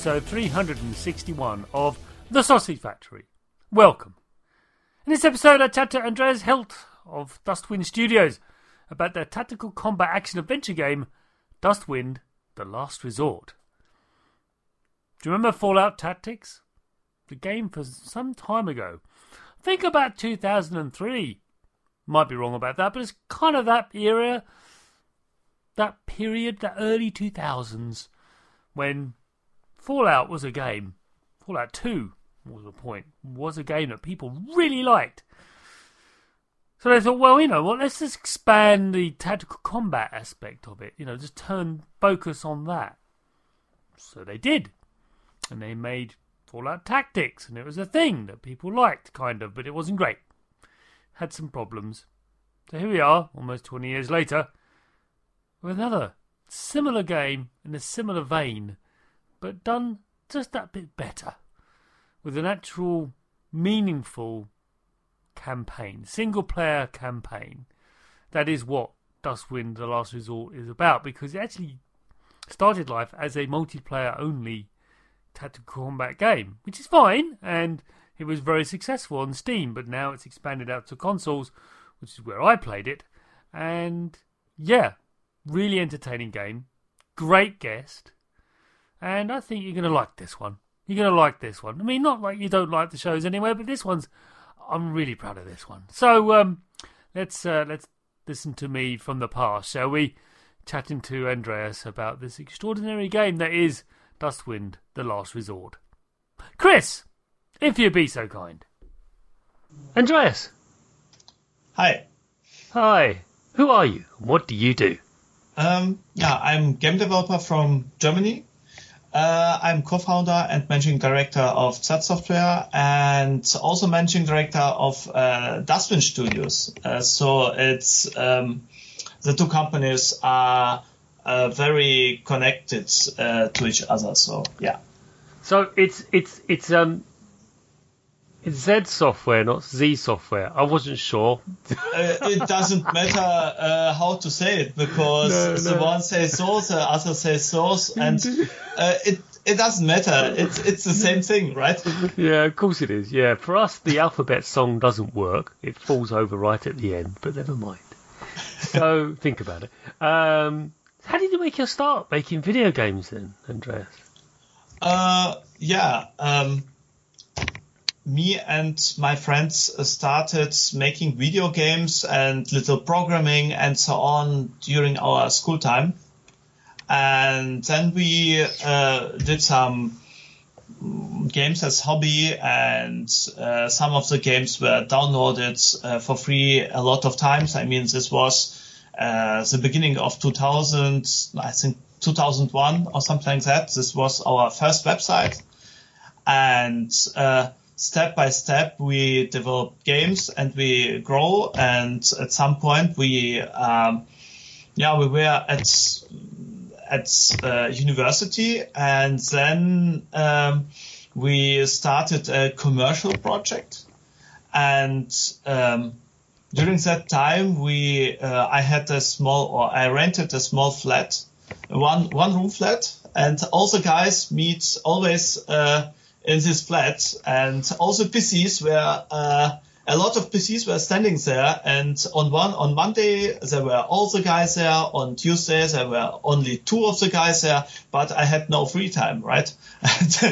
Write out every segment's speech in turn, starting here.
Episode 361 of The Sausage Factory. Welcome. In this episode, I chat to Andreas Heldt of Dustwind Studios about their tactical combat action adventure game, Dustwind The Last Resort. Do you remember Fallout Tactics? The game for some time ago. I think about 2003. Might be wrong about that, but it's kind of that era, that period, the early 2000s when Fallout was a game. Fallout 2 was the point, was a game that people really liked. So they thought, well, you know what, let's just expand the tactical combat aspect of it. You know, just turn focus on that. So they did. And they made Fallout Tactics, and it was a thing that people liked, kind of, but it wasn't great. Had some problems. So here we are, almost 20 years later, with another similar game in a similar vein, but done just that bit better, with an actual meaningful campaign, single player campaign. That is what Dustwind The Last Resort is about, because it actually started life as a multiplayer only tactical combat game, which is fine, and it was very successful on Steam, but now it's expanded out to consoles, which is where I played it, and yeah, Really entertaining game. Great guest. And I think you're going to like this one. You're going to like this one. I mean, not like you don't like the shows anyway, but this one's. I'm really proud of this one. So um, let's uh, let's listen to me from the past, shall we? Chatting to Andreas about this extraordinary game that is Dustwind: The Last Resort. Chris, if you'd be so kind. Andreas. Hi. Hi. Who are you? What do you do? Um, yeah, I'm game developer from Germany. Uh, I'm co-founder and managing director of Z Software and also managing director of uh, Dustwind Studios. Uh, so it's um, the two companies are uh, very connected uh, to each other. So yeah. So it's it's it's um it's Z software, not Z software. I wasn't sure. uh, it doesn't matter uh, how to say it because no, the no. one says source, the other says source, and uh, it it doesn't matter. It's it's the same thing, right? Yeah, of course it is. Yeah, for us, the alphabet song doesn't work. It falls over right at the end, but never mind. So think about it. Um, how did you make your start making video games then, Andreas? Uh, yeah. Um, me and my friends started making video games and little programming and so on during our school time. And then we uh, did some games as hobby and uh, some of the games were downloaded uh, for free a lot of times. I mean, this was uh, the beginning of 2000, I think 2001 or something like that. This was our first website. And uh, step by step we develop games and we grow. And at some point we um, yeah we were at at uh, university, and then um, we started a commercial project. And um, during that time, we uh, I had a small or I rented a small flat, one one room flat, and all the guys meet always uh, in this flat, and all the PCs were. Uh, a lot of PCs were standing there, and on one on Monday there were all the guys there. On Tuesday there were only two of the guys there, but I had no free time, right?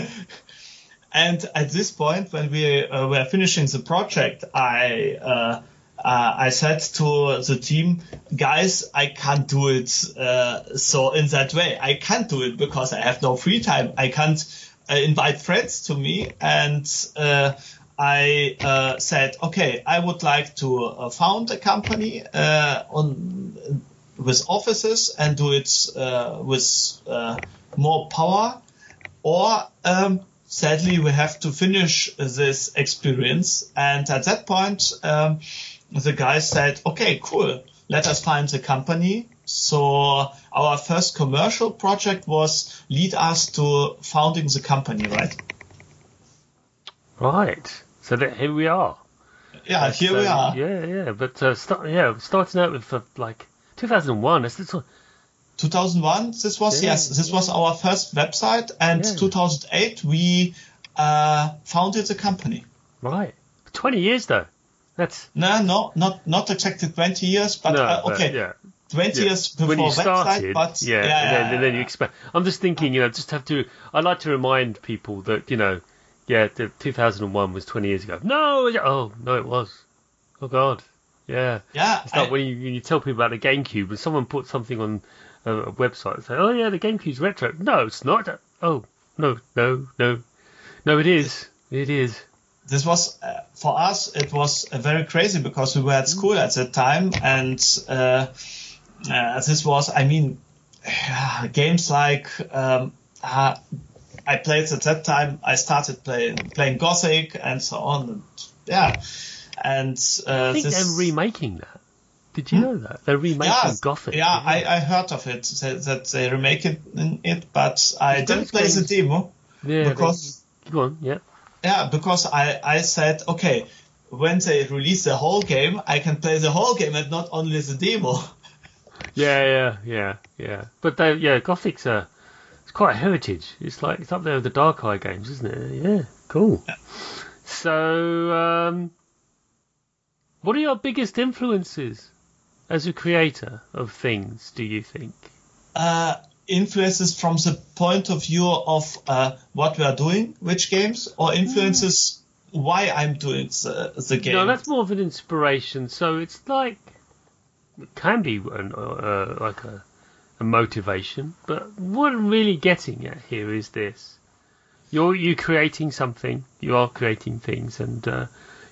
and at this point, when we uh, were finishing the project, I uh, uh, I said to the team, guys, I can't do it uh, so in that way. I can't do it because I have no free time. I can't uh, invite friends to me and uh, I uh, said, okay, I would like to uh, found a company uh, on with offices and do it uh, with more power, or um, sadly we have to finish this experience. And at that point, um, the guy said, okay, cool, let us find the company. So our first commercial project was lead us to founding the company, right? Right. So that here we are. Yeah, That's, here we uh, are. Yeah, yeah. But uh, start, yeah, starting out with uh, like 2001. That's, that's 2001. This was yeah, yes. This yeah. was our first website, and yeah. 2008 we uh, founded the company. Right. 20 years though. That's no, no, not not exactly 20 years, but no, uh, okay. But, yeah. 20 years before when you started, website, but yeah, yeah, and then, and then you expect. I'm just thinking, you know, just have to. I like to remind people that you know yeah, the 2001 was 20 years ago. No, oh no, it was. Oh God, yeah. Yeah. It's like I, when, you, when you tell people about the GameCube and someone puts something on a, a website and say, "Oh yeah, the GameCube's retro." No, it's not. Oh no, no, no, no, it is. It is. This was uh, for us. It was uh, very crazy because we were at school at that time, and uh, uh this was, I mean, games like um, uh, I played at that time. I started playing playing Gothic and so on. And, yeah, and uh, I think this... they're remaking that. Did you hmm? know that they're remaking yeah, Gothic? Yeah, yeah. I, I heard of it that, that they remake it, it but I didn't play the demo yeah, because they, go on, yeah. Yeah, because I I said okay, when they release the whole game, I can play the whole game and not only the demo. Yeah, yeah, yeah, yeah. But they, yeah, Gothic's a it's quite a heritage. It's like it's up there with the Dark Eye games, isn't it? Yeah, cool. Yeah. So, um, what are your biggest influences as a creator of things? Do you think? Uh, influences from the point of view of uh, what we are doing, which games, or influences mm. why I'm doing the, the game. No, that's more of an inspiration. So it's like can be an, uh, like a a motivation. But what I'm really getting at here is this: you're you creating something, you are creating things, and uh,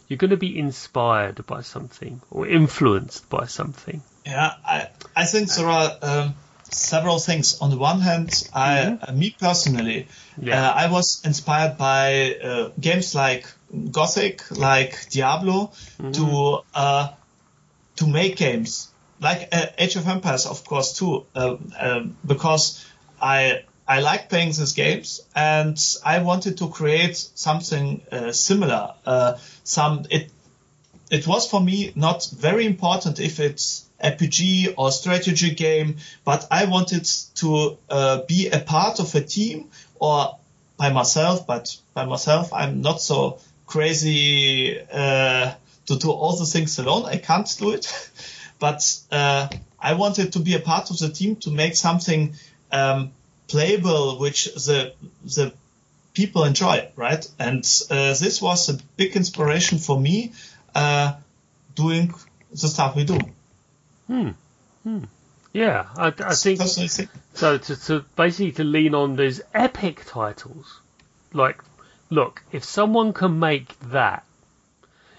you're going to be inspired by something or influenced by something. Yeah, I I think there are. Um, several things. On the one hand, I, mm-hmm. uh, me personally, yeah. uh, I was inspired by uh, games like Gothic, like Diablo, mm-hmm. to uh, to make games like uh, Age of Empires, of course, too, uh, uh, because I I like playing these games and I wanted to create something uh, similar. Uh, some it it was for me not very important if it's RPG or strategy game, but I wanted to uh, be a part of a team or by myself. But by myself, I'm not so crazy to do all the things alone. I can't do it. But uh, I wanted to be a part of the team to make something um, playable, which the the people enjoy, right? And uh, this was a big inspiration for me uh, doing the stuff we do. Hmm. Hmm. Yeah, I, I think so. To, to basically to lean on those epic titles, like, look, if someone can make that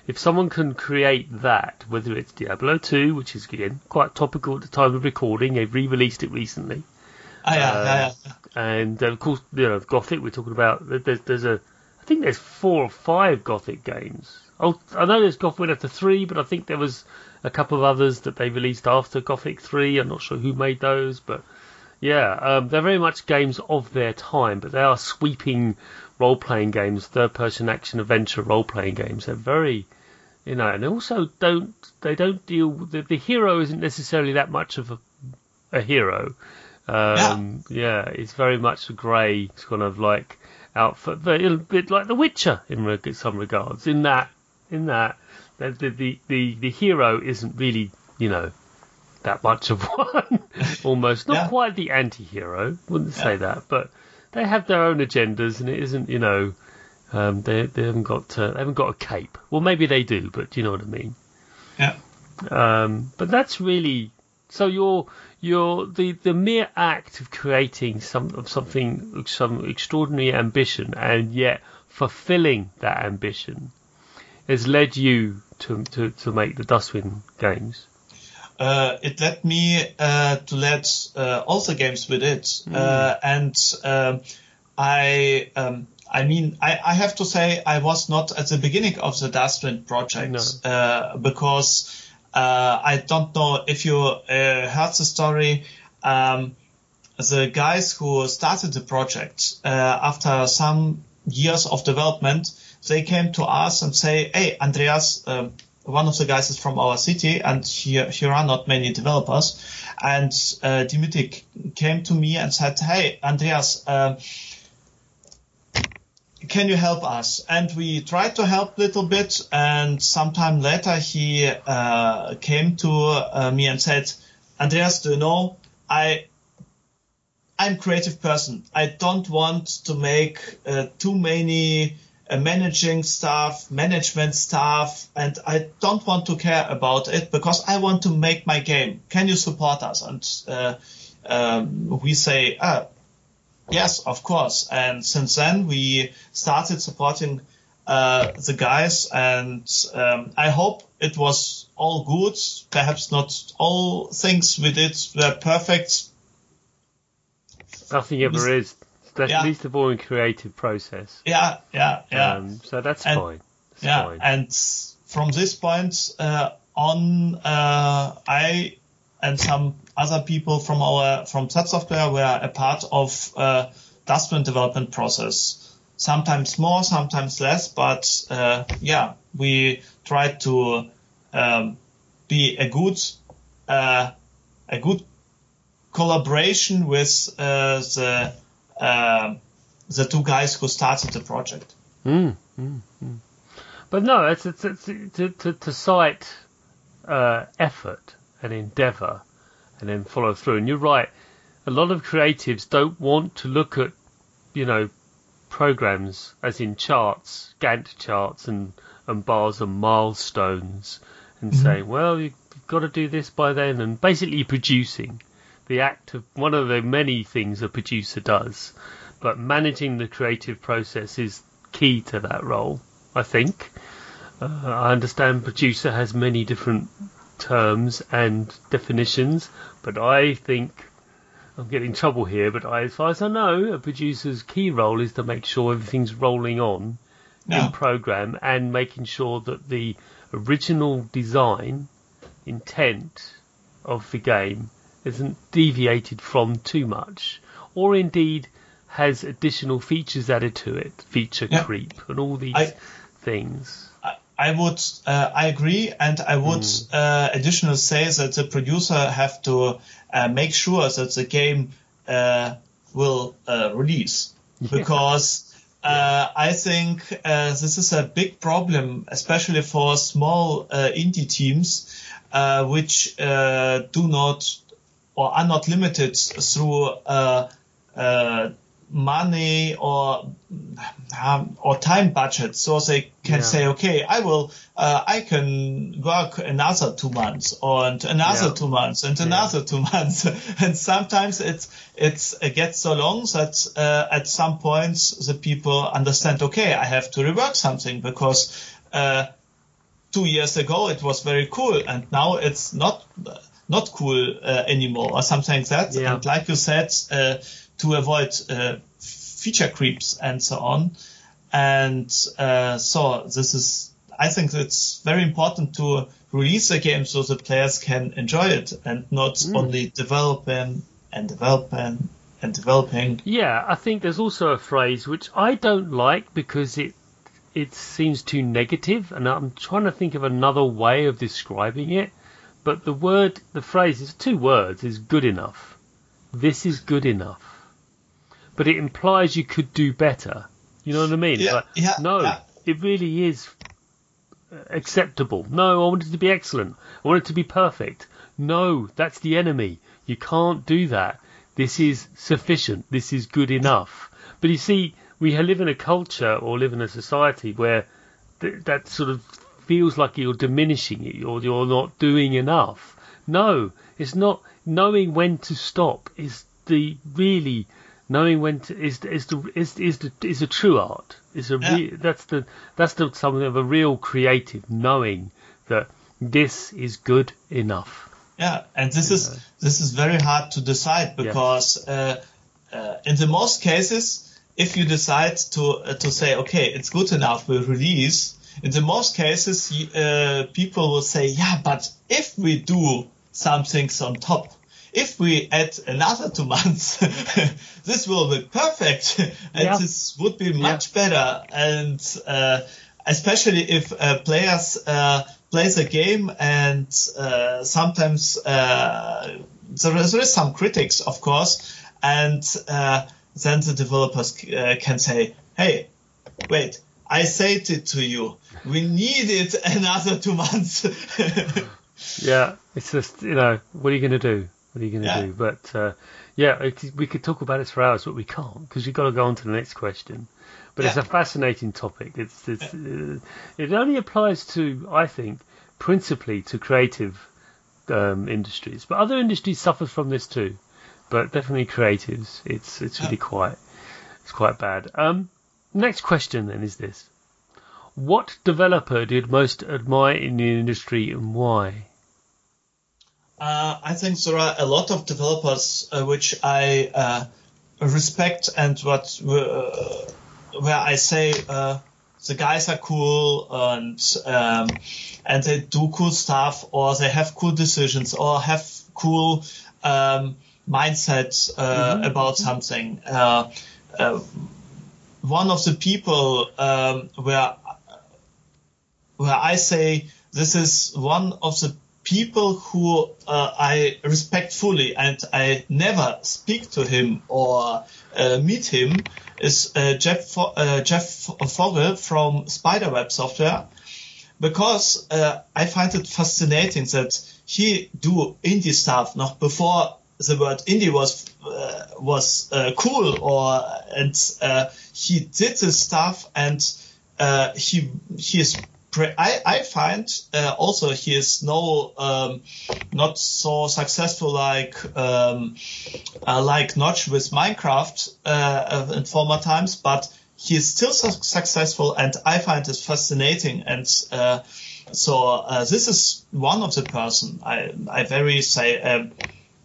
if someone can create that, whether it's Diablo 2, which is again quite topical at the time of recording, they've re-released it recently. Oh, yeah, uh, yeah, yeah. And uh, of course, you know, Gothic. We're talking about. There's, there's a, I think there's four or five Gothic games. Oh, I know there's Gothic after three, but I think there was a couple of others that they released after Gothic three. I'm not sure who made those, but Yeah, um, they're very much games of their time, but they are sweeping role-playing games, third-person action adventure role-playing games. They're very, you know, and also don't they don't deal the, the hero isn't necessarily that much of a, a hero. Um, yeah. yeah, it's very much a grey kind of like outfit, but a bit like The Witcher in some regards. In that, in that, the the the, the hero isn't really, you know, that much of one. Almost not yeah. quite the anti-hero. Wouldn't yeah. say that, but they have their own agendas, and it isn't, you know, um, they they haven't got uh, they haven't got a cape. Well, maybe they do, but you know what I mean. Yeah. Um, but that's really so. You're you're the the mere act of creating some of something some extraordinary ambition and yet fulfilling that ambition has led you to to, to make the Dustwind games uh, it led me uh, to let uh, also games with it, mm. and um, I. Um, I mean, I, I, have to say I was not at the beginning of the Dustwind project no. Uh, because uh, I don't know if you heard the story. Um, the guys who started the project after some years of development, they came to us and say, "Hey, Andreas, um, one of the guys is from our city, and here here are not many developers. And uh, Dimitri came to me and said, "Hey, Andreas." Can you help us? And we tried to help a little bit. And sometime later, he uh, came to uh, me and said, "Andreas, do you know I I'm a creative person. I don't want to make uh, too many uh, managing staff, management staff, and I don't want to care about it because I want to make my game. Can you support us? And uh, um, we say, ah, yes, of course. And since then, we started supporting uh, the guys, and um, I hope it was all good. Perhaps not all things we did were perfect. Nothing ever is that's yeah. least of all in creative process. Yeah, yeah, yeah. Um, so that's and, fine. That's yeah, fine. and from this point uh, on, uh, I and some other people from our from that software were a part of uh, development process. Sometimes more, sometimes less, but uh, yeah, we tried to um, be a good uh, a good collaboration with uh, the uh, the two guys who started the project. Mm, mm, mm. But no, it's, it's, it's to, to, to cite uh, effort and endeavour and then follow through. And you're right, a lot of creatives don't want to look at, you know, programs as in charts, Gantt charts and, and bars and milestones and mm-hmm. saying, well, you've got to do this by then and basically producing the act of one of the many things a producer does, but managing the creative process is key to that role. I think. Uh, I understand producer has many different terms and definitions, but I think I'm getting trouble here. But I, as far as I know, a producer's key role is to make sure everything's rolling on no. in program and making sure that the original design intent of the game isn't deviated from too much, or indeed has additional features added to it, feature yeah. creep, and all these I, things. I would, uh, I agree, and I would mm. uh, additionally say that the producer have to uh, make sure that the game uh, will uh, release, because uh, yeah. I think this is a big problem, especially for small indie teams, which do not or are not limited through uh, uh, money or um, or time budget so they can yeah. say okay i will uh, i can work another two months and another yeah. two months and another yeah. two months and sometimes it's it's it gets so long that uh, at some points the people understand okay i have to rework something because uh, two years ago it was very cool and now it's not not cool uh, anymore or something like that. And like you said, uh, to avoid uh, feature creeps and so on. And uh, so this is, I think it's very important to release a game so the players can enjoy it and not mm. only develop and and developing and developing. Yeah, I think there's also a phrase which I don't like because it it seems too negative, and I'm trying to think of another way of describing it. But the word, the phrase is two words, is good enough. This is good enough. But it implies you could do better. You know what I mean? Yeah, Like, yeah, no, yeah. it really is uh, acceptable. No, I want it to be excellent. I want it to be perfect. No, that's the enemy. You can't do that. This is sufficient. This is good enough. But you see, we live in a culture or live in a society where th- that sort of feels like you're diminishing it or you're not doing enough. No, it's not. Knowing when to stop is the really knowing when to is is the is is the is a true art. Is a re, that's the that's the something of a real creative knowing that this is good enough. Yeah, and this is this is very hard to decide because uh, uh, in the most cases, if you decide to uh, to say okay, it's good enough, we'll release. In the most cases, uh, people will say, yeah, but if we do some things on top, if we add another two months, this will be perfect, and Yeah. this would be much better. And uh, especially if uh, players uh, play the game, and uh, sometimes uh, there, is, there is some critics, of course, and uh, then the developers uh, can say, "Hey, wait." I said it to you. We needed another two months. Yeah, it's just you know what are you going to do? What are you going to Yeah. do? But uh, yeah, it, we could talk about it for hours, but we can't because we've got to go on to the next question. But it's a fascinating topic. It's, it's uh, it only applies to I think principally to creative um, industries, but other industries suffer from this too. But definitely creatives, it's it's really quite it's quite bad. Um, next question then is this: What developer do you most admire in the industry and why? Uh, I think there are a lot of developers uh, which I uh, respect and what uh, where I say uh, the guys are cool and um, and they do cool stuff or they have cool decisions or have cool um, mindset uh, about something. Uh, uh, one of the people um, where where I say this is one of the people who uh, I respect fully and I never speak to him or uh, meet him is uh, Jeff Fo- uh, Jeff Vogel from Spiderweb Software because uh, I find it fascinating that he do indie stuff noch before the word indie was uh, was cool or and he did this stuff and he he is pre- I, I find uh, also he is no um, not so successful like um, uh, like Notch with Minecraft uh, in former times, but he is still su- successful, and I find it fascinating. And uh, so uh, this is one of the person I I very say um,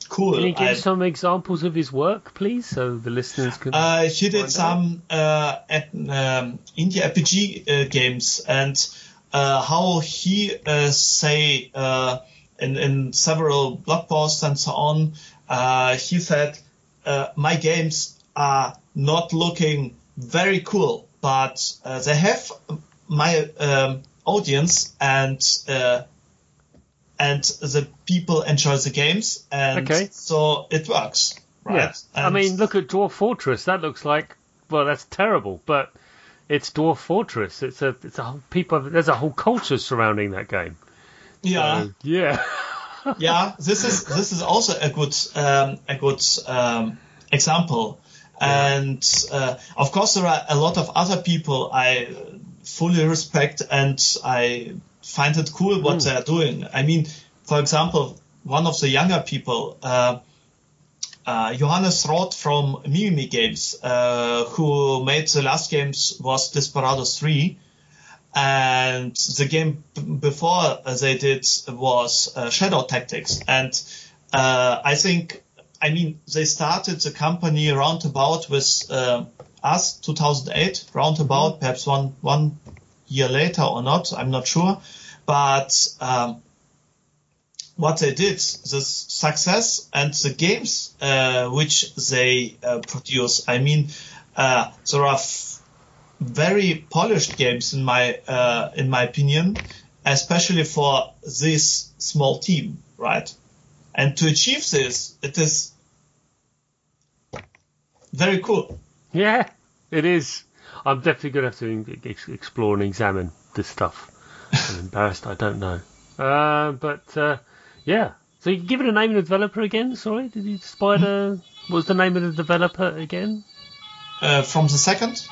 cool. Can you give I- some examples of his work, please, so the listeners can? uh, he did some uh, at, um, indie RPG uh, games and uh, how he uh, say uh, in, in several blog posts and so on. Uh, he said, uh, "My games are not looking very cool, but uh, they have my um, audience and." Uh, and the people enjoy the games, and Okay. so it works, right? yeah. I mean, look at Dwarf Fortress. That looks like well, that's terrible, but it's Dwarf Fortress. It's a it's a whole people. There's a whole culture surrounding that game. yeah, So, yeah. yeah. This is this is also a good um, a good um, example, and uh, of course there are a lot of other people I fully respect and I find it cool what they're doing. I mean, for example, one of the younger people. Uh, uh, Johannes Roth from Mimimi Games, uh, who made the last games was Desperados 3, and the game before they did was uh, Shadow Tactics. And uh, I think, I mean, they started the company roundabout with uh, us, 2008, roundabout, perhaps one one year later or not, I'm not sure. But um, what they did, the success and the games uh, which they uh, produce. I mean, uh, there are f- very polished games in my uh, in my opinion, especially for this small team, right? And to achieve this, it is very cool. Yeah, it is. I'm definitely going to have to explore and examine this stuff. I'm embarrassed, I don't know. Uh, but uh, yeah, so you can give it a name of the developer again. Sorry, did you Spider? What was the name of the developer again? Uh, from the second,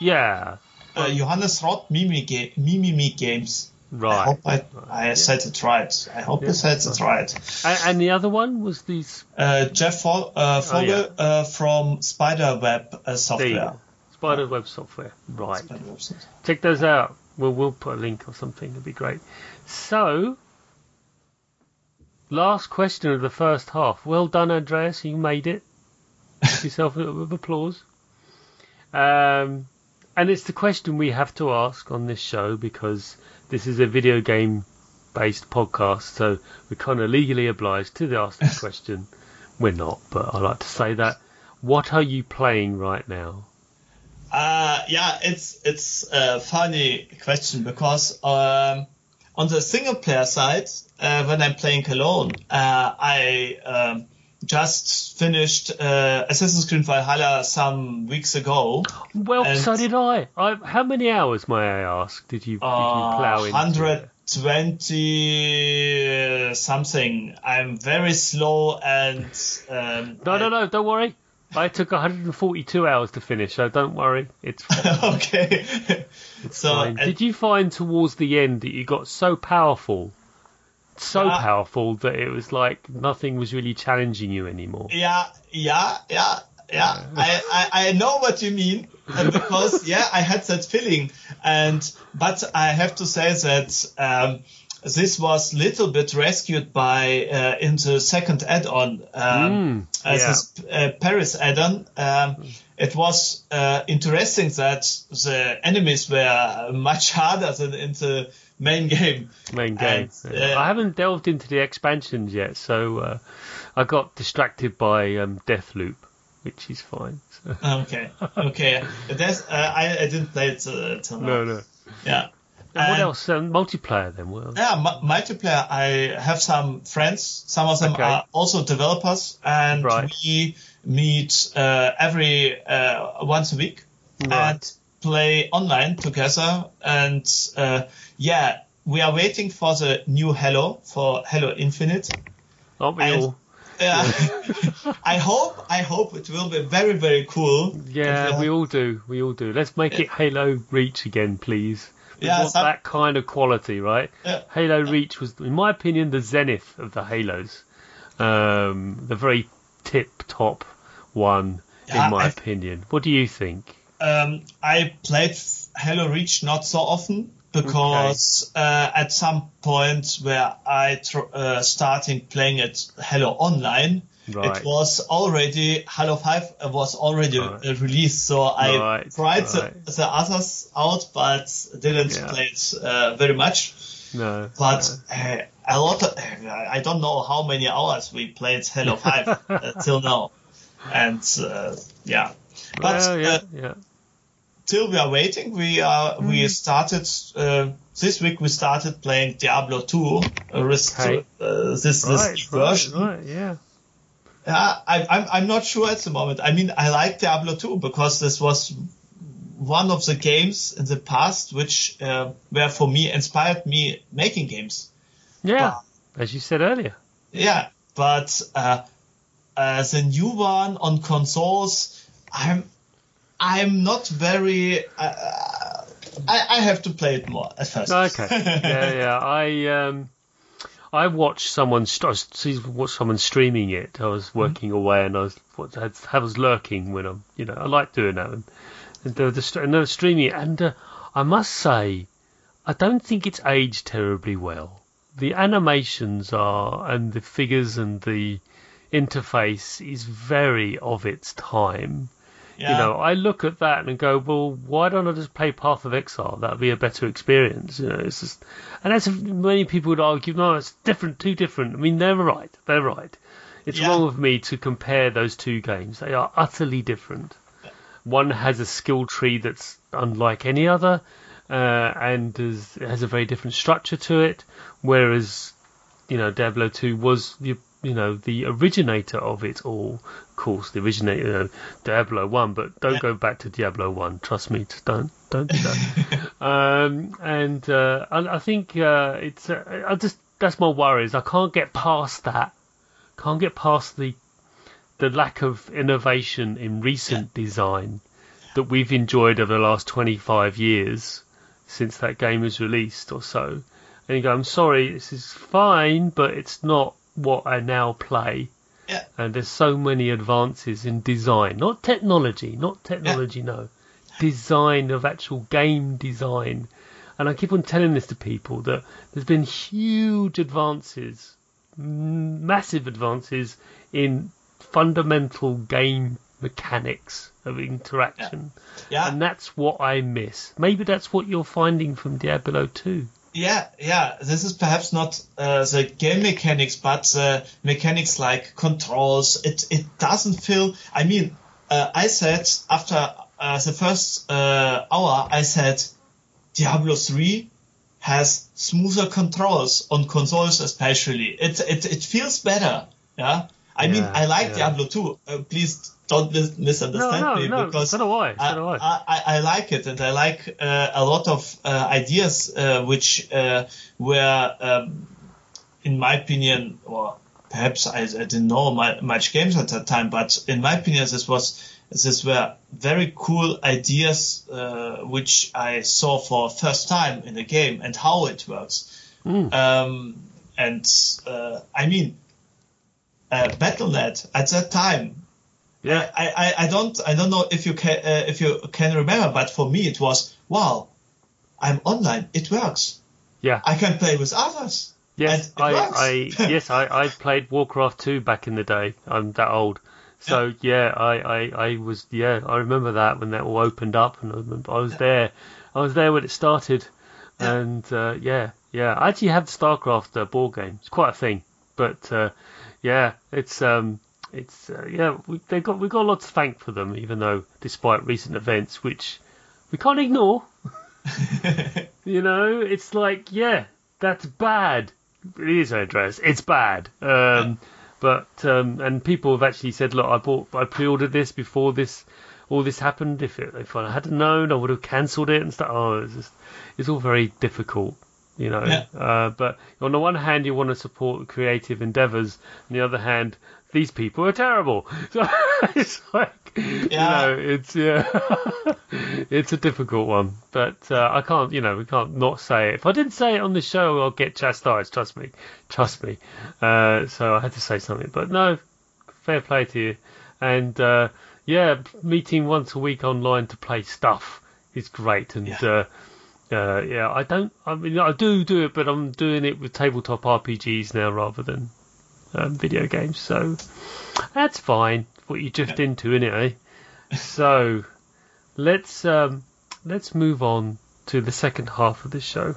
Yeah, uh, Johannes Roth, Mimi, Ga- Mimimi Games. I hope I, I said it right. I hope I said it right. And, and the other one was these Uh, Jeff Fo- uh, Vogel Oh, uh, from Spiderweb uh, software. the Spiderweb software. Right. Spiderweb software. Check those out. We'll we'll put a link or something. It'd be great. So, last question of the first half. Well done, Andreas. You made it. Give yourself a little bit of applause. Um, and it's the question we have to ask on this show because this is a video game based podcast, so we're kind of legally obliged to ask this question. We're not, but I like to say that. What are you playing right now? Uh, yeah, it's it's a funny question because um, on the single player side, uh, when I'm playing alone, uh, I um, just finished uh, Assassin's Creed Valhalla some weeks ago. Well, so did I. I. How many hours, may I ask, did you, did you Uh, plow into? it? 120 something. I'm very slow and um, No, I- no, no. Don't worry. I took 142 hours to finish, so don't worry. It's, okay. so fine. Did you find towards the end that you got so powerful, so Yeah. powerful that it was like nothing was really challenging you anymore? Yeah, yeah, yeah, yeah. I, I, I know what you mean uh, because yeah, I had that feeling, and but I have to say that um, this was little bit rescued by uh, in the second add-on, um, Mm, as yeah. this uh, Paris add-on. Um, it was uh, interesting that the enemies were much harder than in the main game. main game. And, Yeah. uh, I haven't delved into the expansions yet, so uh, I got distracted by um, Deathloop, which is fine. So. Okay, okay. That's, uh, I, I didn't play it uh, till now. No, no. Yeah. And what else? Um, multiplayer then? Well, Yeah, mu- multiplayer. I have some friends. Some of them Okay. are also developers, and Right. we meet uh, every uh, once a week Right. and play online together. And uh, yeah, we are waiting for the new Halo for Halo Infinite. aren't we and- all? Yeah. I hope I hope it will be very very cool. Yeah, If we all do. We all do. Let's make it Halo Reach again, please. Yeah, that kind of quality, right? Yeah. Halo Reach was, in my opinion, the zenith of the Halos. Um, the very tip top one, Yeah, in my I- opinion. What do you think? Um, I played Halo Reach not so often because uh, at some point where I tr- uh, starting playing it Halo Online, Right. it was already Halo 5 was already Right. released. So I Right, tried right. the, the others out, but didn't Yeah. play it uh, very much. No. But uh, a lot of, I don't know how many hours we played Halo 5 uh, till now. And uh, yeah. But well, yeah, uh, yeah. till we are waiting, we are Hmm. we started uh, this week. We started playing Diablo 2. Uh, Okay. uh, this this Right, right, version. right, yeah. Yeah, I, I'm I'm not sure at the moment. I mean, I like Diablo 2 because this was one of the games in the past which uh, were for me inspired me making games. Yeah, as you said earlier. Yeah, but uh, uh, the new one on consoles, I'm I'm not very. Uh, I I have to play it more at first. Okay. yeah, yeah. I um, I watched someone. st- I was- watched someone streaming it. I was working away, and I was I was lurking when I'm. You know, I like doing that. And, and they, were just, and they were streaming it, and uh, I must say, I don't think it's aged terribly well. The animations are, and the figures and the interface is very of its time. You know, I look at that and go, well, why don't I just play Path of Exile? That'd be a better experience. You know, it's just, and that's many people would argue, no, it's different, too different. I mean, they're right. They're right. It's Yeah. wrong of me to compare those two games. They are utterly different. One has a skill tree that's unlike any other, uh, and is, has a very different structure to it. Whereas, you know, Diablo 2 was the you know the originator of it all. Of course, the originator of Diablo 1, but don't Yeah. go back to Diablo 1. Trust me, don't don't do that. um, and uh, I, I think uh, it's uh, I just that's my worries. I can't get past that. Can't get past the the lack of innovation in recent design that we've enjoyed over the last 25 years since that game was released or so. And you go, I'm sorry, this is fine, but it's not what I now play. Yeah. And there's so many advances in design, not technology, not technology, no, design of actual game design. And I keep on telling this to people that there's been huge advances, massive advances in fundamental game mechanics of interaction. Yeah. And that's what I miss. Maybe that's what you're finding from Diablo 2. Yeah, yeah. This is perhaps not uh, the game mechanics, but the mechanics like controls. It it doesn't feel. I mean, uh, I said after uh, the first uh, hour, I said Diablo 3 has smoother controls on consoles, especially. It it it feels better. Yeah. I mean, I like yeah. Diablo 2. Uh, please don't mis- misunderstand No, no, me no, because so do I, so do I. I, I, I like it, and I like uh, a lot of uh, ideas uh, which uh, were, um, in my opinion, or perhaps I, I didn't know my, much games at that time, but in my opinion, this was this were very cool ideas uh, which I saw for first time in a game and how it works. Um, and uh, I mean, uh, Battle.net at that time Yeah. I, I, I don't I don't know if you can uh, if you can remember, but for me it was wow, I'm online. It works. Yeah. I can play with others. Yes, I. I yes, I, I played Warcraft 2 back in the day. I'm that old. So yeah, I, I, I was yeah, I remember that when that all opened up and I, remember- I was there. I was there when it started. Yeah. And uh, yeah, yeah. I actually have the StarCraft uh, board game. It's quite a thing. But uh, yeah, it's um it's uh, yeah, we they got we got a lot to thank for them even though despite recent events which we can't ignore. You know, it's like, yeah, that's bad. It is, Andreas. It's bad. Um, but um, and people have actually said, look, I bought, I pre-ordered this before this, all this happened. If it, if I had known, I would have cancelled it and stuff. Oh, it's just, it's all very difficult. You know, Yeah. uh, but on the one hand, you want to support creative endeavors. On the other hand, these people are terrible. So it's like, you Yeah. know, it's yeah, it's a difficult one. But uh, I can't, you know, we can't not say it. If I didn't say it on the show, I'll get chastised. Trust me, trust me. Uh, so I had to say something. But no, fair play to you. And uh, yeah, meeting once a week online to play stuff is great. And Yeah. Uh, yeah, I don't. I mean, I do do it, but I'm doing it with tabletop RPGs now rather than um, video games. So that's fine. What you drift into, innit? Eh? So let's um, let's move on to the second half of the show,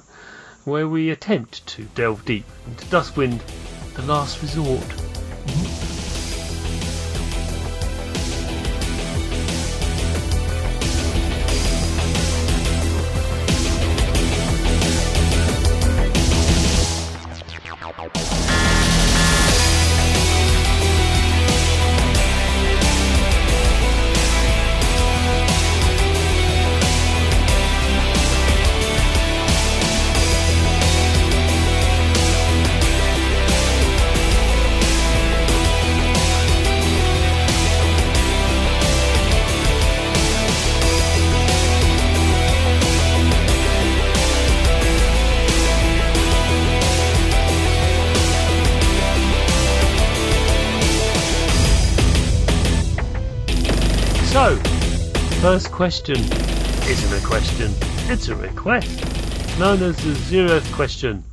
where we attempt to delve deep into Dustwind, The Last Resort. First question isn't a question, it's a request, known as the zeroth question,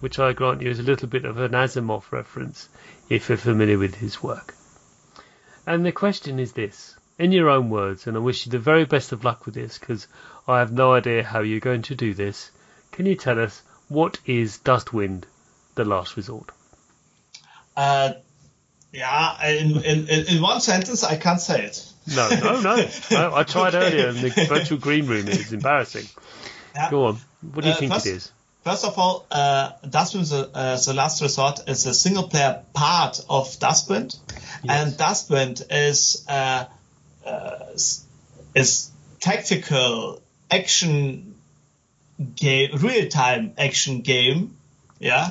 which I grant you is a little bit of an Asimov reference if you're familiar with his work. And the question is this in your own words, and I wish you the very best of luck with this because I have no idea how you're going to do this. Can you tell us what is Dustwind, the last resort? Uh, yeah, in, in, in one sentence, I can't say it. No, no, no. no I tried okay. earlier, in the virtual green room is embarrassing. Yeah. Go on. What do you uh, think first, it is? First of all, uh, Dustwind, the, uh, the Last Resort, is a single player part of Dustwind, yes. and Dustwind is uh, uh, is tactical action game, real time action game, yeah,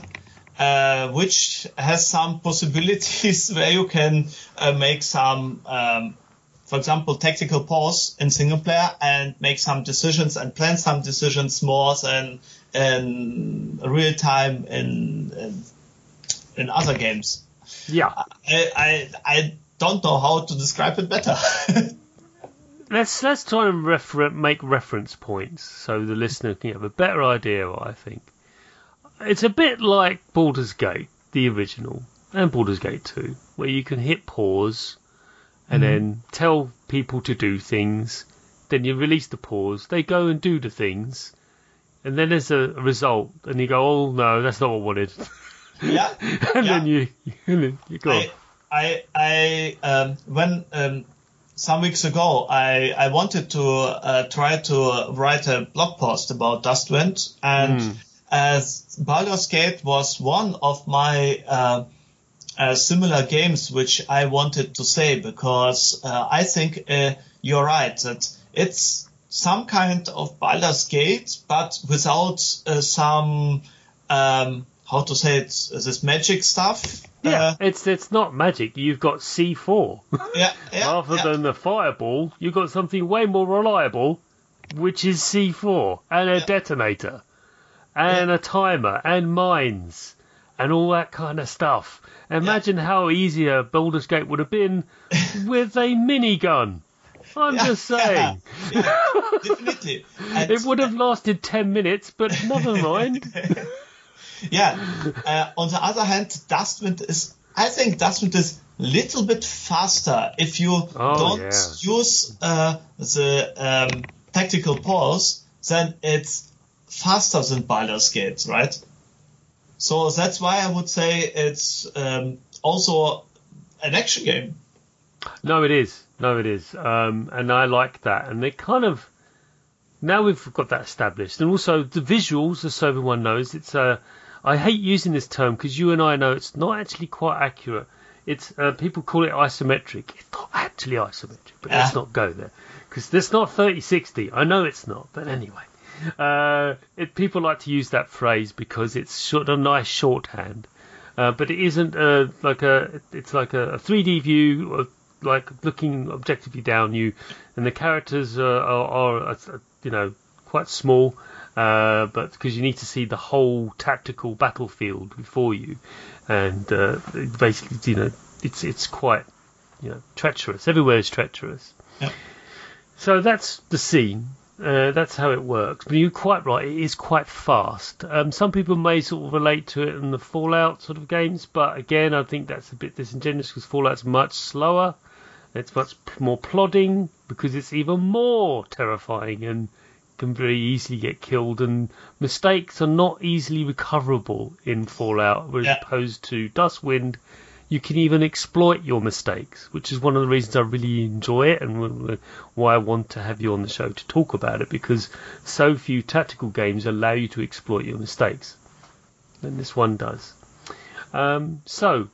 uh, which has some possibilities where you can uh, make some, um, for example, tactical pause in single player and make some decisions and plan some decisions more than in real time in, in, in other games. Yeah, I, I I don't know how to describe it better. let's let's try and refer- make reference points so the listener can have a better idea. I think it's a bit like Baldur's Gate, the original, and Baldur's Gate 2, where you can hit pause and mm. then tell people to do things. Then you release the pause, they go and do the things, and then there's a result, and you go, "Oh no, that's not what I wanted." Yeah, and yeah. then you you, you go. I, I, I um, when um, some weeks ago, I, I wanted to uh, try to write a blog post about Dustwind, and mm. as Baldur's Gate was one of my uh, uh, similar games which I wanted to say because uh, I think uh, you're right that it's some kind of Baldur's Gate, but without uh, some um, how to say it, this magic stuff. Yeah, it's it's not magic. You've got C4. Yeah, yeah Rather yeah. than the fireball, you've got something way more reliable, which is C4 and a yeah. detonator, and a timer and mines, and all that kind of stuff. Imagine how easier Baldur's Gate would have been with a minigun. I'm just saying. definitely. And, it would have lasted 10 minutes, but never mind. yeah. Uh, on the other hand, Dustwind is, I think Dustwind is a little bit faster if you oh, don't yeah. use uh, the um, tactical pause. Then it's faster than Baldur's Gate, right? So that's why I would say it's um, also an action game. No, it is. No, it is. Um, and I like that. And they kind of now we've got that established, and also the visuals, as so everyone knows, it's a I hate using this term because you and I know it's not actually quite accurate. It's uh, people call it isometric. It's not actually isometric, but let's not go there because it's not 3060. I know it's not, but anyway, uh, it, people like to use that phrase because it's sort of a nice shorthand. Uh, but it isn't uh, like a. It's like a, a 3D view, of, like looking objectively down you, and the characters are, are, are you know quite small uh, but because you need to see the whole tactical battlefield before you, and uh, basically, you know, it's it's quite you know treacherous. Everywhere is treacherous. Yep. So that's the scene. Uh, that's how it works. But you're quite right. It is quite fast. Um, some people may sort of relate to it in the Fallout sort of games, but again, I think that's a bit disingenuous because Fallout's much slower. It's much more plodding because it's even more terrifying and can very easily get killed, and mistakes are not easily recoverable in Fallout, as yeah. opposed to Dustwind. You can even exploit your mistakes, which is one of the reasons I really enjoy it and why I want to have you on the show to talk about it because so few tactical games allow you to exploit your mistakes. And this one does. Um, so,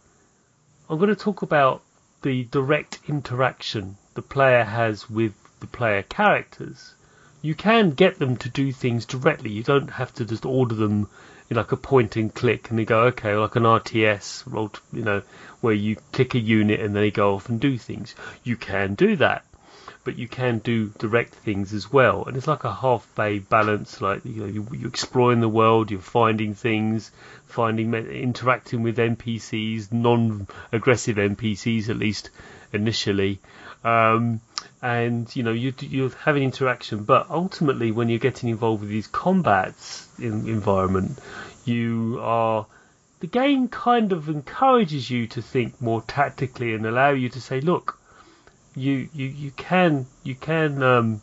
I'm going to talk about the direct interaction the player has with the player characters you can get them to do things directly. You don't have to just order them in like a point and click and they go, okay, like an RTS, you know, where you click a unit and they go off and do things. You can do that, but you can do direct things as well. And it's like a half-bay balance, like you know, you, you're exploring the world, you're finding things, finding, interacting with NPCs, non-aggressive NPCs at least initially. Um, and you know you you have an interaction, but ultimately when you're getting involved with these combats in, environment, you are the game kind of encourages you to think more tactically and allow you to say, look, you, you, you can you can um,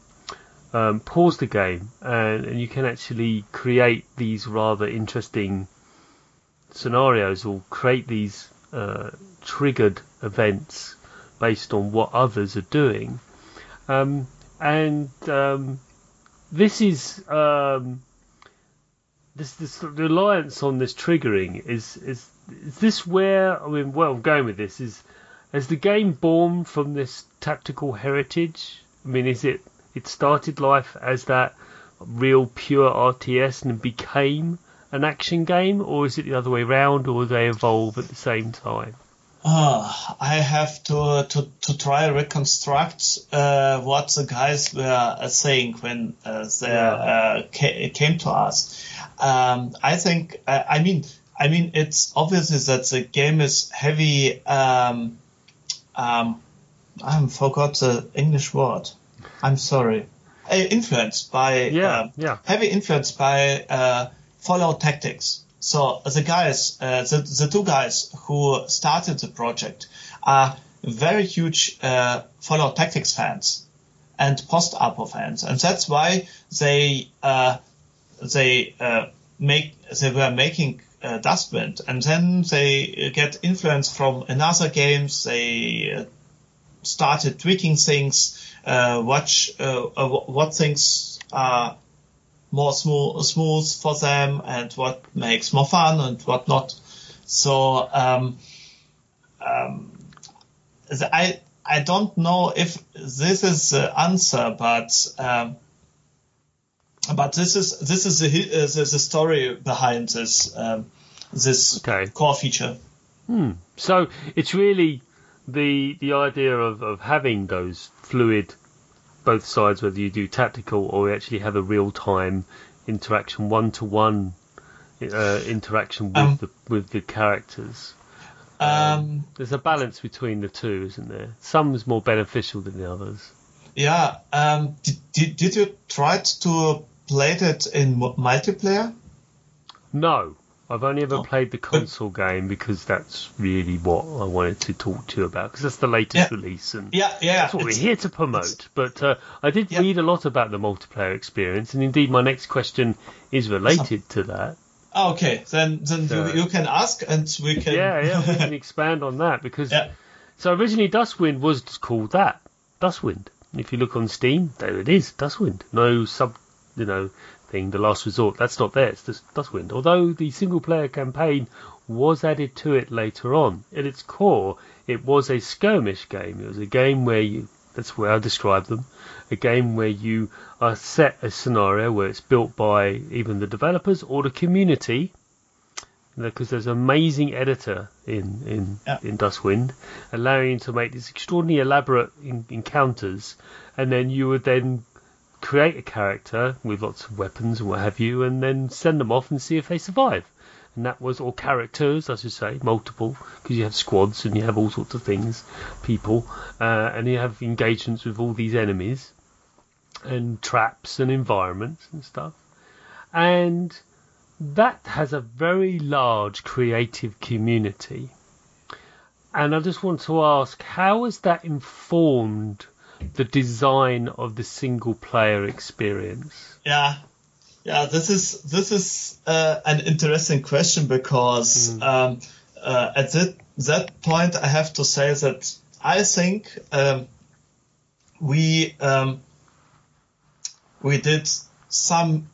um, pause the game and, and you can actually create these rather interesting scenarios or create these uh, triggered events based on what others are doing. Um, and um, this is um, this this the reliance on this triggering is is is this where I mean where I'm going with this is is the game born from this tactical heritage? I mean, is it it started life as that real pure RTS and became an action game, or is it the other way around, or they evolve at the same time? Uh, I have to to, to try reconstruct uh, what the guys were uh, saying when uh, they Yeah. uh, ca- came to us. Um, I think uh, I mean I mean it's obvious that the game is heavy. Um, um, I forgot the English word. I'm sorry. Uh, influenced by Yeah, um, yeah. heavy influenced by uh, Fallout Tactics. So the guys, uh, the, the two guys who started the project are very huge uh, Fallout Tactics fans and post-apo fans, and that's why they uh, they uh, make they were making uh, Dustwind, and then they get influence from another games. They uh, started tweaking things, uh, watch uh, uh, what things are more smooth, smooth for them and what makes more fun and what not. So um, um, I I don't know if this is the answer, but um, but this is this is the uh, the, the story behind this um, this Okay. core feature. So it's really the the idea of, of having those fluid both sides, whether you do tactical or you actually have a real time interaction, one to one interaction with Um, the with the characters. Um, There's a balance between the two, isn't there? Some's more beneficial than the others. yeah. Um, did, did did you try to play it in multiplayer? No, I've only ever Oh. played the console game because that's really what I wanted to talk to you about because that's the latest Yeah. release and Yeah, yeah. that's what we're here to promote. But uh, I did Yeah. read a lot about the multiplayer experience, and indeed, my next question is related to that. Ah, Okay, then then So- you, you can ask and we can. Yeah, yeah, we can expand on that because Yeah. so originally Dustwind was called that Dustwind. If you look on Steam, there it is, Dustwind. No sub, you know, thing. The Last Resort. That's not there. It's just Dustwind. Although the single-player campaign was added to it later on. At its core, it was a skirmish game. It was a game where you. That's where I describe them. A game where you are set a scenario where it's built by even the developers or the community because there's an amazing editor in in, Yeah. in Dustwind, allowing you to make these extraordinarily elaborate in, encounters, and then you would then create a character with lots of weapons and what have you, and then send them off and see if they survive. And that was, or characters, I should say, multiple, because you have squads and you have all sorts of things, people, uh, and you have engagements with all these enemies, and traps and environments and stuff. And that has a very large creative community. And I just want to ask, how has that informed the design of the single player experience? Yeah, yeah. This is this is uh, an interesting question because um, uh, at that that point I have to say that I think um, we um, we did some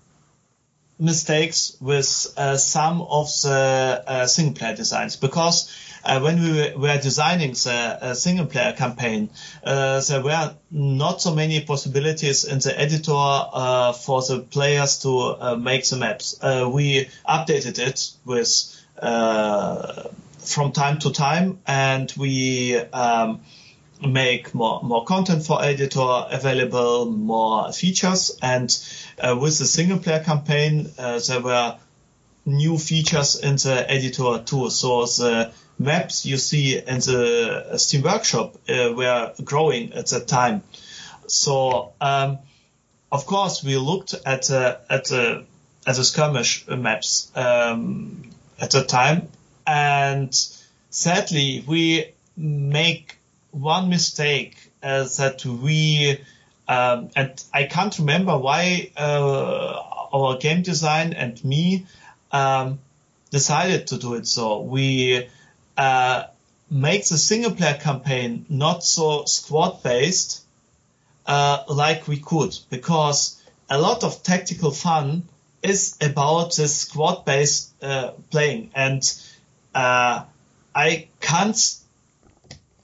mistakes with uh, some of the uh, single player designs because uh, when we were, designing the uh, single player campaign, uh, there were not so many possibilities in the editor uh, for the players to make the maps. We updated it with from time to time, and we um, make more more content for editor available, more features, and uh, with the single player campaign, uh, there were new features in the editor too. So the maps you see in the Steam Workshop uh, were growing at that time. So um, of course we looked at uh, at the at the skirmish maps um, at the time, and sadly we make one mistake uh, that we um, and I can't remember why uh, our game design and me um, decided to do it so. We uh, make the single player campaign not so squad based uh, like we could because a lot of tactical fun is about this squad based uh, playing and uh, I can't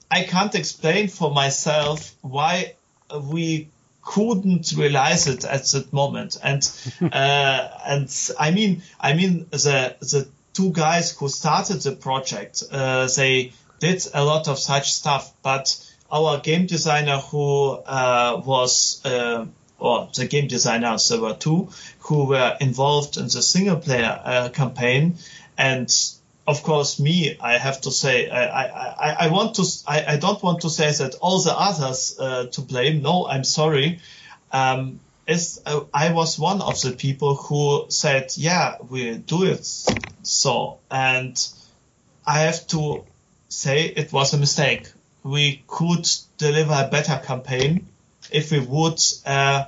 I can't explain for myself why we couldn't realize it at that moment. And uh, and I mean I mean the the two guys who started the project uh, they did a lot of such stuff, but our game designer who uh, was uh, or the game designers there were two who were involved in the single player uh, campaign and of course, me, I have to say, I, I, I want to, I, I don't want to say that all the others uh, to blame. No, I'm sorry. Um, is, uh, I was one of the people who said, yeah, we do it so. And I have to say it was a mistake. We could deliver a better campaign if we would uh,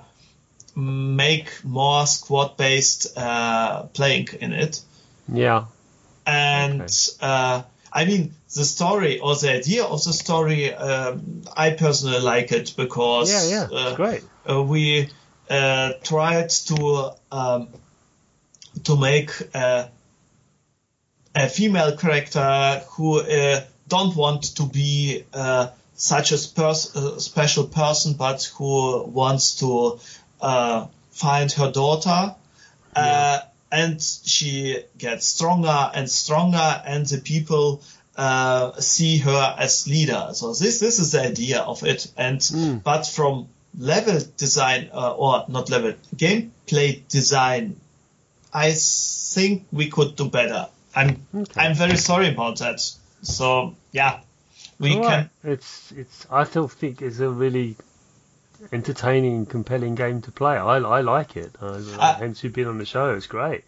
make more squad based uh, playing in it. Yeah. And okay. uh, I mean, the story or the idea of the story, um, I personally like it because yeah, yeah, uh, great. Uh, we uh, tried to um, to make a, a, female character who uh, don't want to be uh, such a pers- special person, but who wants to find her daughter. Yeah and she gets stronger and stronger, and the people uh, see her as leader. So this this is the idea of it. And mm. but from level design uh, or not level gameplay design, I think we could do better. I'm okay. I'm very sorry about that. So yeah, we can. It's it's. I still think it's a really entertaining, compelling game to play. I, I like it. Uh, uh, hence, you've been on the show. It's great.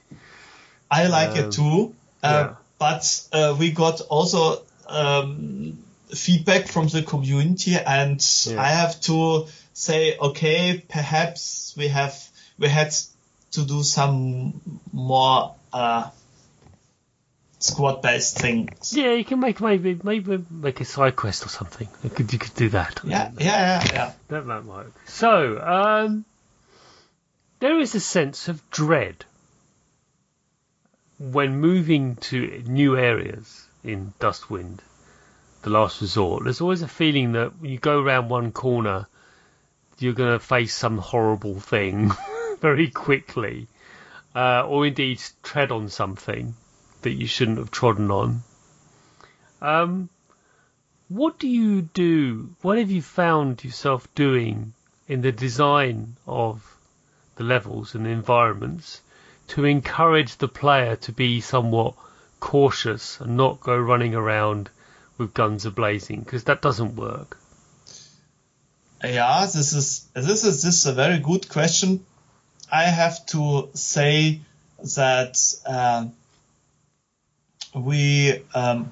I like um, it too. Uh, yeah. But uh, we got also um, feedback from the community, and yeah. I have to say, okay, perhaps we have we had to do some more uh, squad based things. Yeah, you can make maybe maybe make a side quest or something. You could you could do that. Yeah, yeah, yeah, yeah. That might work. So, um, there is a sense of dread when moving to new areas in Dustwind, the last resort. There's always a feeling that when you go around one corner, you're going to face some horrible thing very quickly, uh, or indeed tread on something that you shouldn't have trodden on. Um, what do you do? What have you found yourself doing in the design of the levels and the environments to encourage the player to be somewhat cautious and not go running around with guns ablazing? Because that doesn't work. Yeah, this is this is this is a very good question. I have to say that. Uh, we um,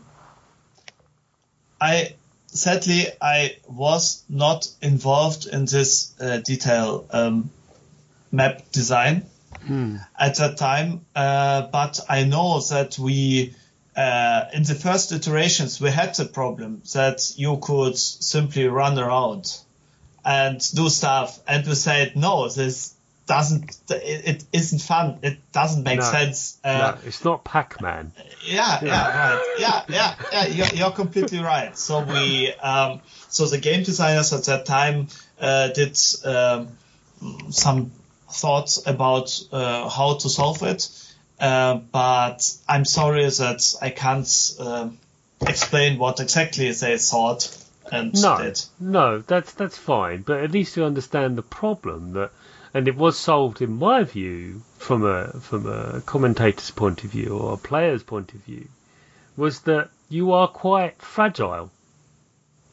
I sadly I was not involved in this uh, detail um, map design hmm. at that time, uh, but I know that we uh, in the first iterations we had the problem that you could simply run around and do stuff, and we said no, this doesn't it, it isn't fun. It doesn't make no, sense. Uh, no, it's not pac-man. Yeah yeah, yeah right. Yeah yeah yeah you're, you're completely right. So we um, so the game designers at that time uh, did um, some thoughts about uh, how to solve it. Uh, but i'm sorry that i can't uh, explain what exactly they thought and no, did. no that's that's fine but at least you understand the problem that and it was solved in my view from a from a commentator's point of view or a player's point of view was that you are quite fragile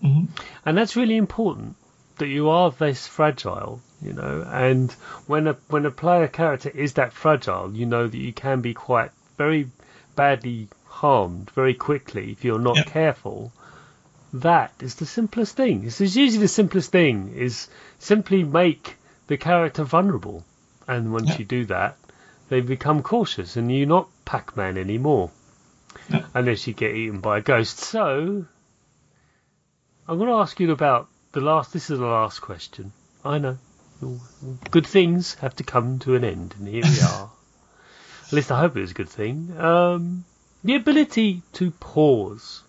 mm-hmm. and that's really important that you are this fragile you know and when a when a player character is that fragile you know that you can be quite very badly harmed very quickly if you're not careful that is the simplest thing. It's usually the simplest thing is simply make the character vulnerable. And once Yeah. you do that, they become cautious and you're not Pac-Man anymore. Yeah. Unless you get eaten by a ghost. So, I'm going to ask you about the last, this is the last question. I know. Good things have to come to an end, and here we are. At least I hope it was a good thing. Um, the ability to pause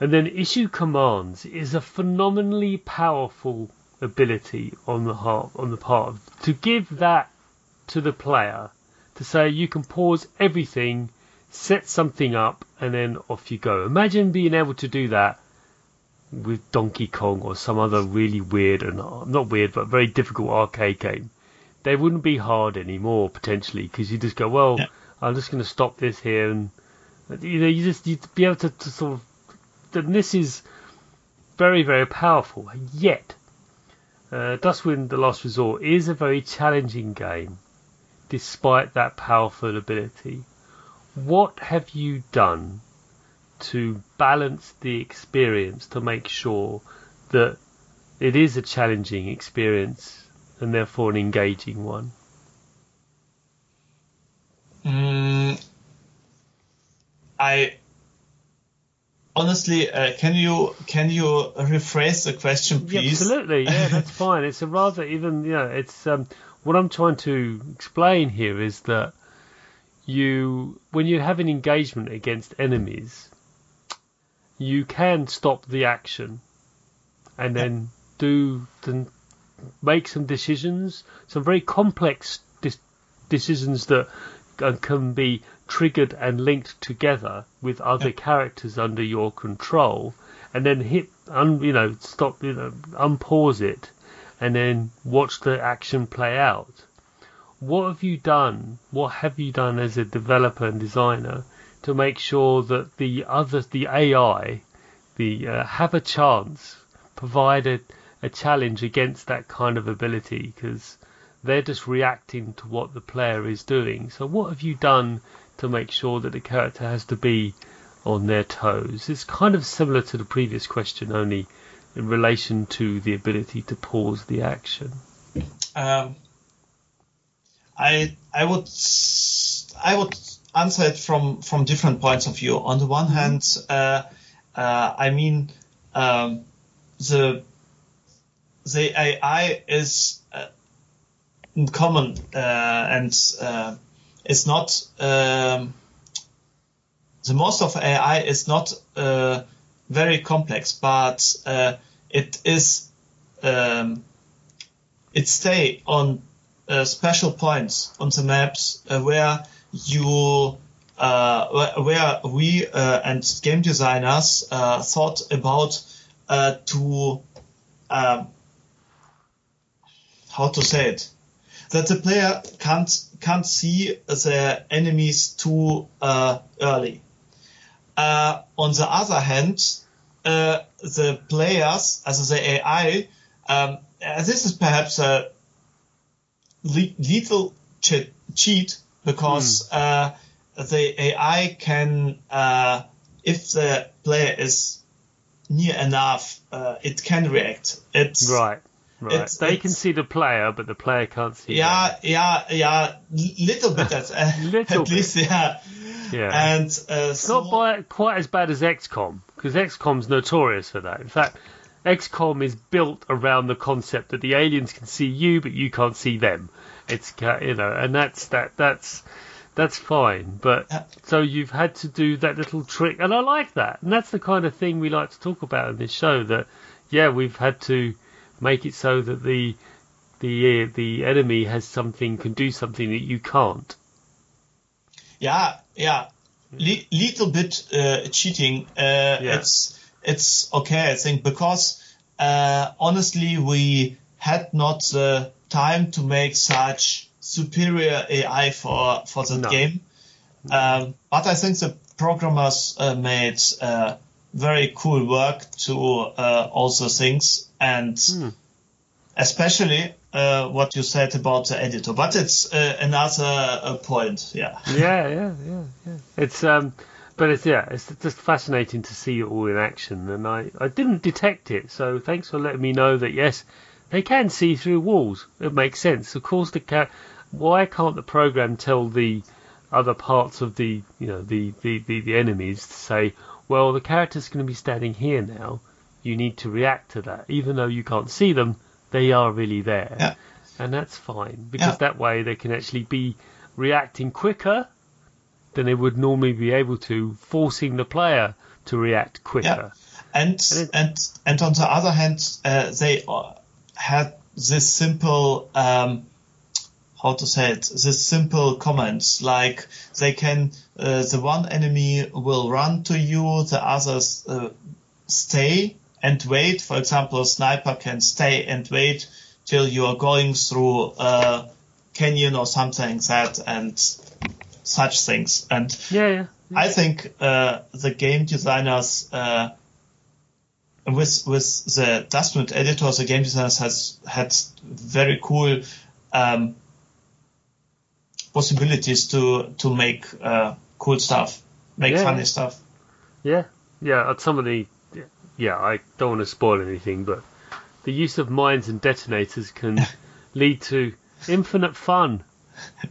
and then issue commands is a phenomenally powerful ability on the heart, on the part of to give that to the player to say you can pause everything, set something up, and then off you go. Imagine being able to do that with Donkey Kong or some other really weird and not weird but very difficult arcade game. They wouldn't be hard anymore potentially because you just go, well, Yeah. I'm just going to stop this here, and you know, you just you'd be able to, to sort of. And this is very very powerful. Yet, uh, Dustwind: The Last Resort is a very challenging game, despite that powerful ability. What have you done to balance the experience to make sure that it is a challenging experience and therefore an engaging one? Mm, I honestly, uh, can you can you rephrase the question, Yeah, please? absolutely, yeah, that's fine. It's a rather even, you know, it's um, what I'm trying to explain here is that you, when you have an engagement against enemies, you can stop the action and then do then make some decisions, some very complex dis- decisions that can be triggered and linked together with other characters under your control, and then hit, un, you know, stop, you know, unpause it, and then watch the action play out. What have you done? What have you done as a developer and designer to make sure that the other, the AI, the uh, have a chance, provide a, a challenge against that kind of ability? Because they're just reacting to what the player is doing. So what have you done to make sure that the character has to be on their toes? It's kind of similar to the previous question, only in relation to the ability to pause the action. Um, I I would I would answer it from from different points of view. On the one hand, uh, uh, I mean um, the the AI is uh, common uh, and it's not um, the most of AI is not uh, very complex, but uh, it is um, it stay on uh, special points on the maps uh, where you uh, where, we uh, and game designers thought about to um, how to say it that the player can't can't see the enemies too uh, early. Uh, on the other hand, uh, the players, as the AI, um, uh, this is perhaps a le- lethal che- cheat because uh, the AI can, uh, if the player is near enough, uh, it can react. It's Right. Right. It's- they can see the player, but the player can't see. them. yeah, yeah, yeah, l- little bit at, uh, Little at least, yeah. Yeah. And uh, It's not by, quite as bad as XCOM because XCOM's notorious for that. In fact, XCOM is built around the concept that the aliens can see you, but you can't see them. It's you know, and that's that that's that's fine. But Yeah. so you've had to do that little trick, and I like that. And that's the kind of thing we like to talk about in this show. That yeah, we've had to make it so that the the the enemy has something can do something that you can't. yeah, yeah, Le- little bit uh, cheating. Uh, It's it's okay, I think, because uh, honestly, we had not the time to make such superior AI for for the No. game. Um, but I think the programmers uh, made uh, very cool work to uh, all the things and especially uh, what you said about the editor. But it's uh, another uh, point. Yeah. yeah, yeah, yeah, yeah. It's um, but it's yeah, it's just fascinating to see it all in action, and I I didn't detect it. So thanks for letting me know that yes, they can see through walls. It makes sense. Of course, the ca- why can't the program tell the other parts of the you know the the, the, the enemies to say, well, the character's going to be standing here now. You need to react to that, even though you can't see them. They are really there, Yeah. and that's fine because Yeah. that way they can actually be reacting quicker than they would normally be able to, forcing the player to react quicker. And it- and and on the other hand, uh, they had this simple um, how to say it this simple comments like they can uh, the one enemy will run to you, the others uh, stay and wait. For example, a sniper can stay and wait till you are going through a canyon or something like that and such things. And Yeah, yeah. I think uh, the game designers uh, with with the Dustwind editor, the game designers has had very cool um, possibilities to to make uh, cool stuff, make Yeah. funny stuff. Yeah, yeah. uh, Some of the, yeah. I don't want to spoil anything, but the use of mines and detonators can lead to infinite fun.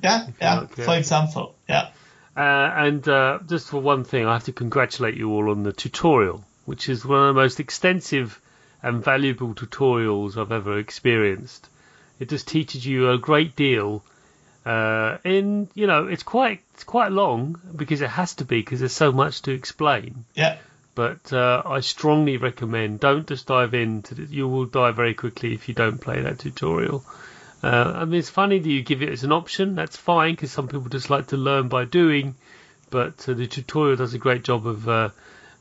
Yeah, yeah. like, yeah. For example, yeah, Uh, and uh, just for one thing, I have to congratulate you all on the tutorial, which is one of the most extensive and valuable tutorials I've ever experienced. It just teaches you a great deal. Uh, in you know, it's quite it's quite long because it has to be because there's so much to explain. yeah, but uh, I strongly recommend don't just dive into it. You will die very quickly if you don't play that tutorial. Uh, I mean, it's funny that you give it as an option. That's fine because some people just like to learn by doing. But uh, the tutorial does a great job of uh,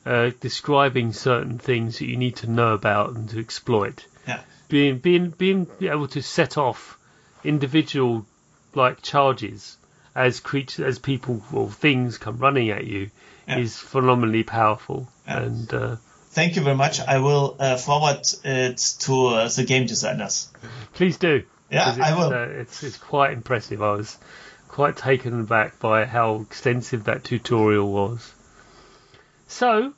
uh, describing certain things that you need to know about and to exploit. yeah, Being being being able to set off individual like charges as creatures as people or things come running at you Yeah. is phenomenally powerful. Yeah. And uh, Thank you very much. I will uh, forward it to uh, the game designers. please do. Yeah, I will. Uh, it's it's quite impressive. I was quite taken aback by how extensive that tutorial was. So,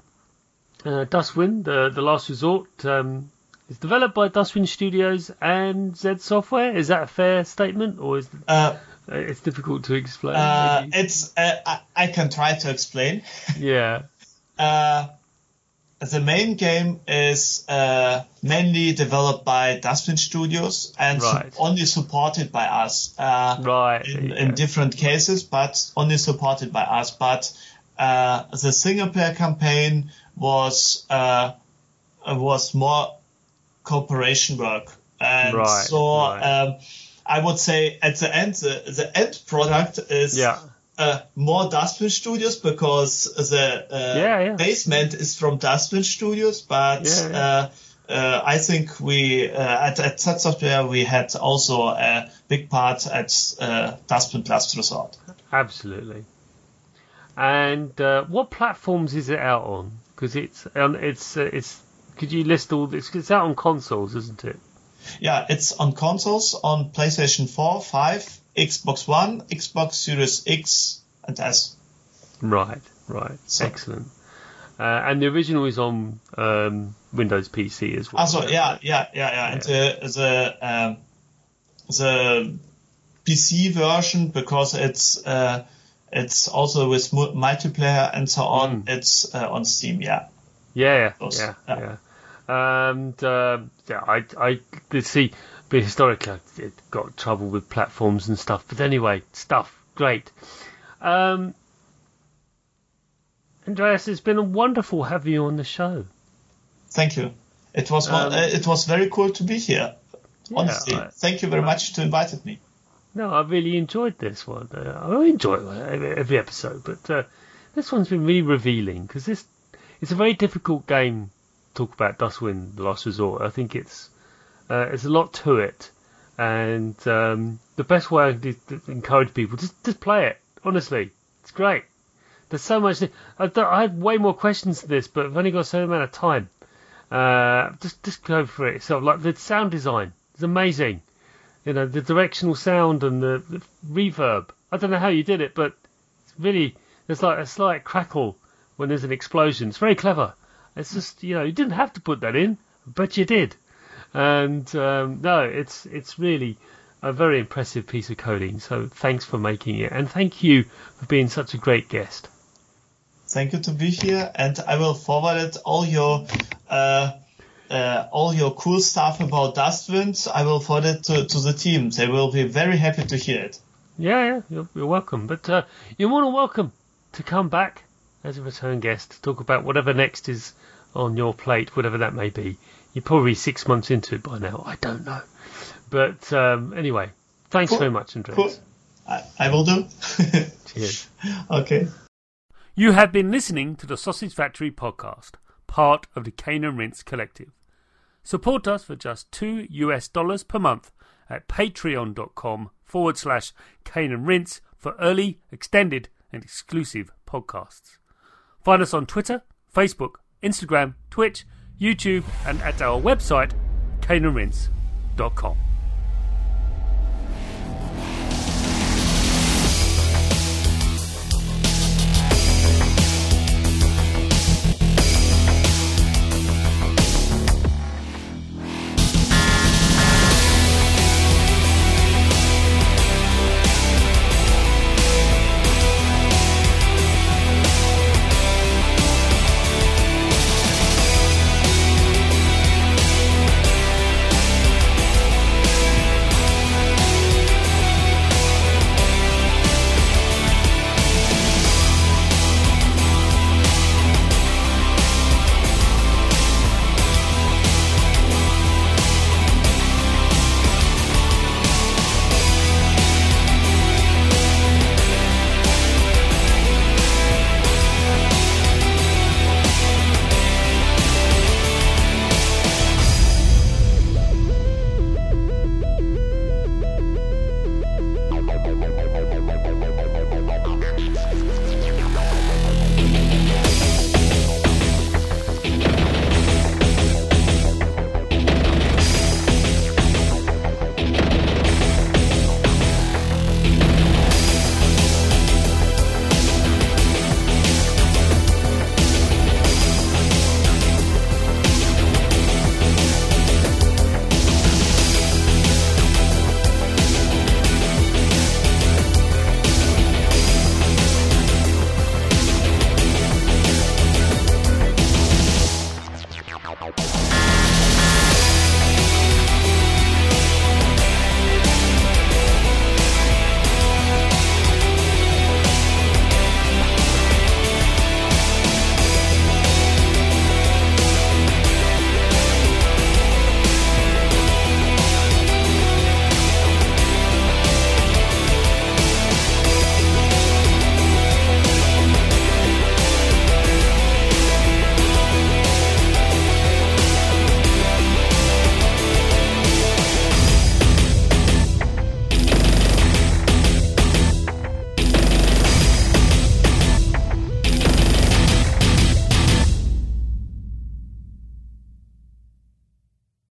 uh, Dustwind, the the last resort, um, is developed by Dustwind Studios and Z Software. Is that a fair statement, or is Uh, uh, it's difficult to explain? uh, it's uh, I, I can try to explain. yeah, Uh, the main game is uh, mainly developed by Dustwind Studios and su- only supported by us uh, right. in, you in different cases, but only supported by us. But uh, the single player campaign was uh, was more cooperation work, and Right, so right. Um, I would say at the end the, the end product is yeah. uh, more Dustwind Studios because the uh, Yeah, yeah. basement is from Dustwind Studios, but. Uh, uh, I think we uh, at at Z Software we had also a big part at uh, Dustwind Last Resort. Absolutely. And uh, what platforms is it out on? Because it's um, it's uh, it's. Could you list all this? It's out on consoles, isn't it? Yeah, it's on consoles on PlayStation 4, 5, Xbox One, Xbox Series X, and S. Right, right. So- Excellent. Uh, and the original is on um, Windows PC as well. Also, yeah, yeah, yeah, yeah. And the the um, the PC version because it's uh, it's also with multiplayer and so on. It's uh, on Steam. Yeah. Yeah, yeah, yeah. yeah. And um, yeah, I, I did see, but historically, I got trouble with platforms and stuff. But anyway, stuff great. Um, Andreas, it's been wonderful having you on the show. Thank you. It was Um, uh, it was very cool to be here. Honestly, I- thank you very much to invited me. No, I really enjoyed this one. Uh, I enjoy every, every episode, but uh, this one's been really revealing because this it's a very difficult game. Talk about Dustwind: The Last Resort. I think it's uh, there's a lot to it, and um, the best way I encourage people just just play it. Honestly, it's great. There's so much. I, I way more questions to this, but I've only got a certain amount of time. Uh, just just go for it. So like the sound design is amazing you know the directional sound and the, the reverb. I don't know how you did it, but it's really there's like a slight crackle when there's an explosion. It's very clever. It's just you know you didn't have to put that in, but you did. And um, no, it's it's really a very impressive piece of coding. So thanks for making it, and thank you for being such a great guest. Thank you to be here, and I will forward it all your uh, uh, all your cool stuff about Dustwind. I will forward it to, to the team. They will be very happy to hear it. Yeah, yeah, you're, you're welcome. But uh, you're more than welcome to come back as a return guest to talk about whatever next is on your plate, whatever that may be. You're probably six months into it by now. I don't know. But um, anyway, thanks Cool. very much, Andreas. Cool. I, I will do. Cheers. okay. You have been listening to the Sausage Factory podcast, part of the Cane and Rinse Collective. Support us for just two US dollars per month at patreon.com forward slash Cane and Rinse for early, extended, and exclusive podcasts. Find us on Twitter, Facebook, Instagram, Twitch, YouTube, and at our website, caneandrinse.com.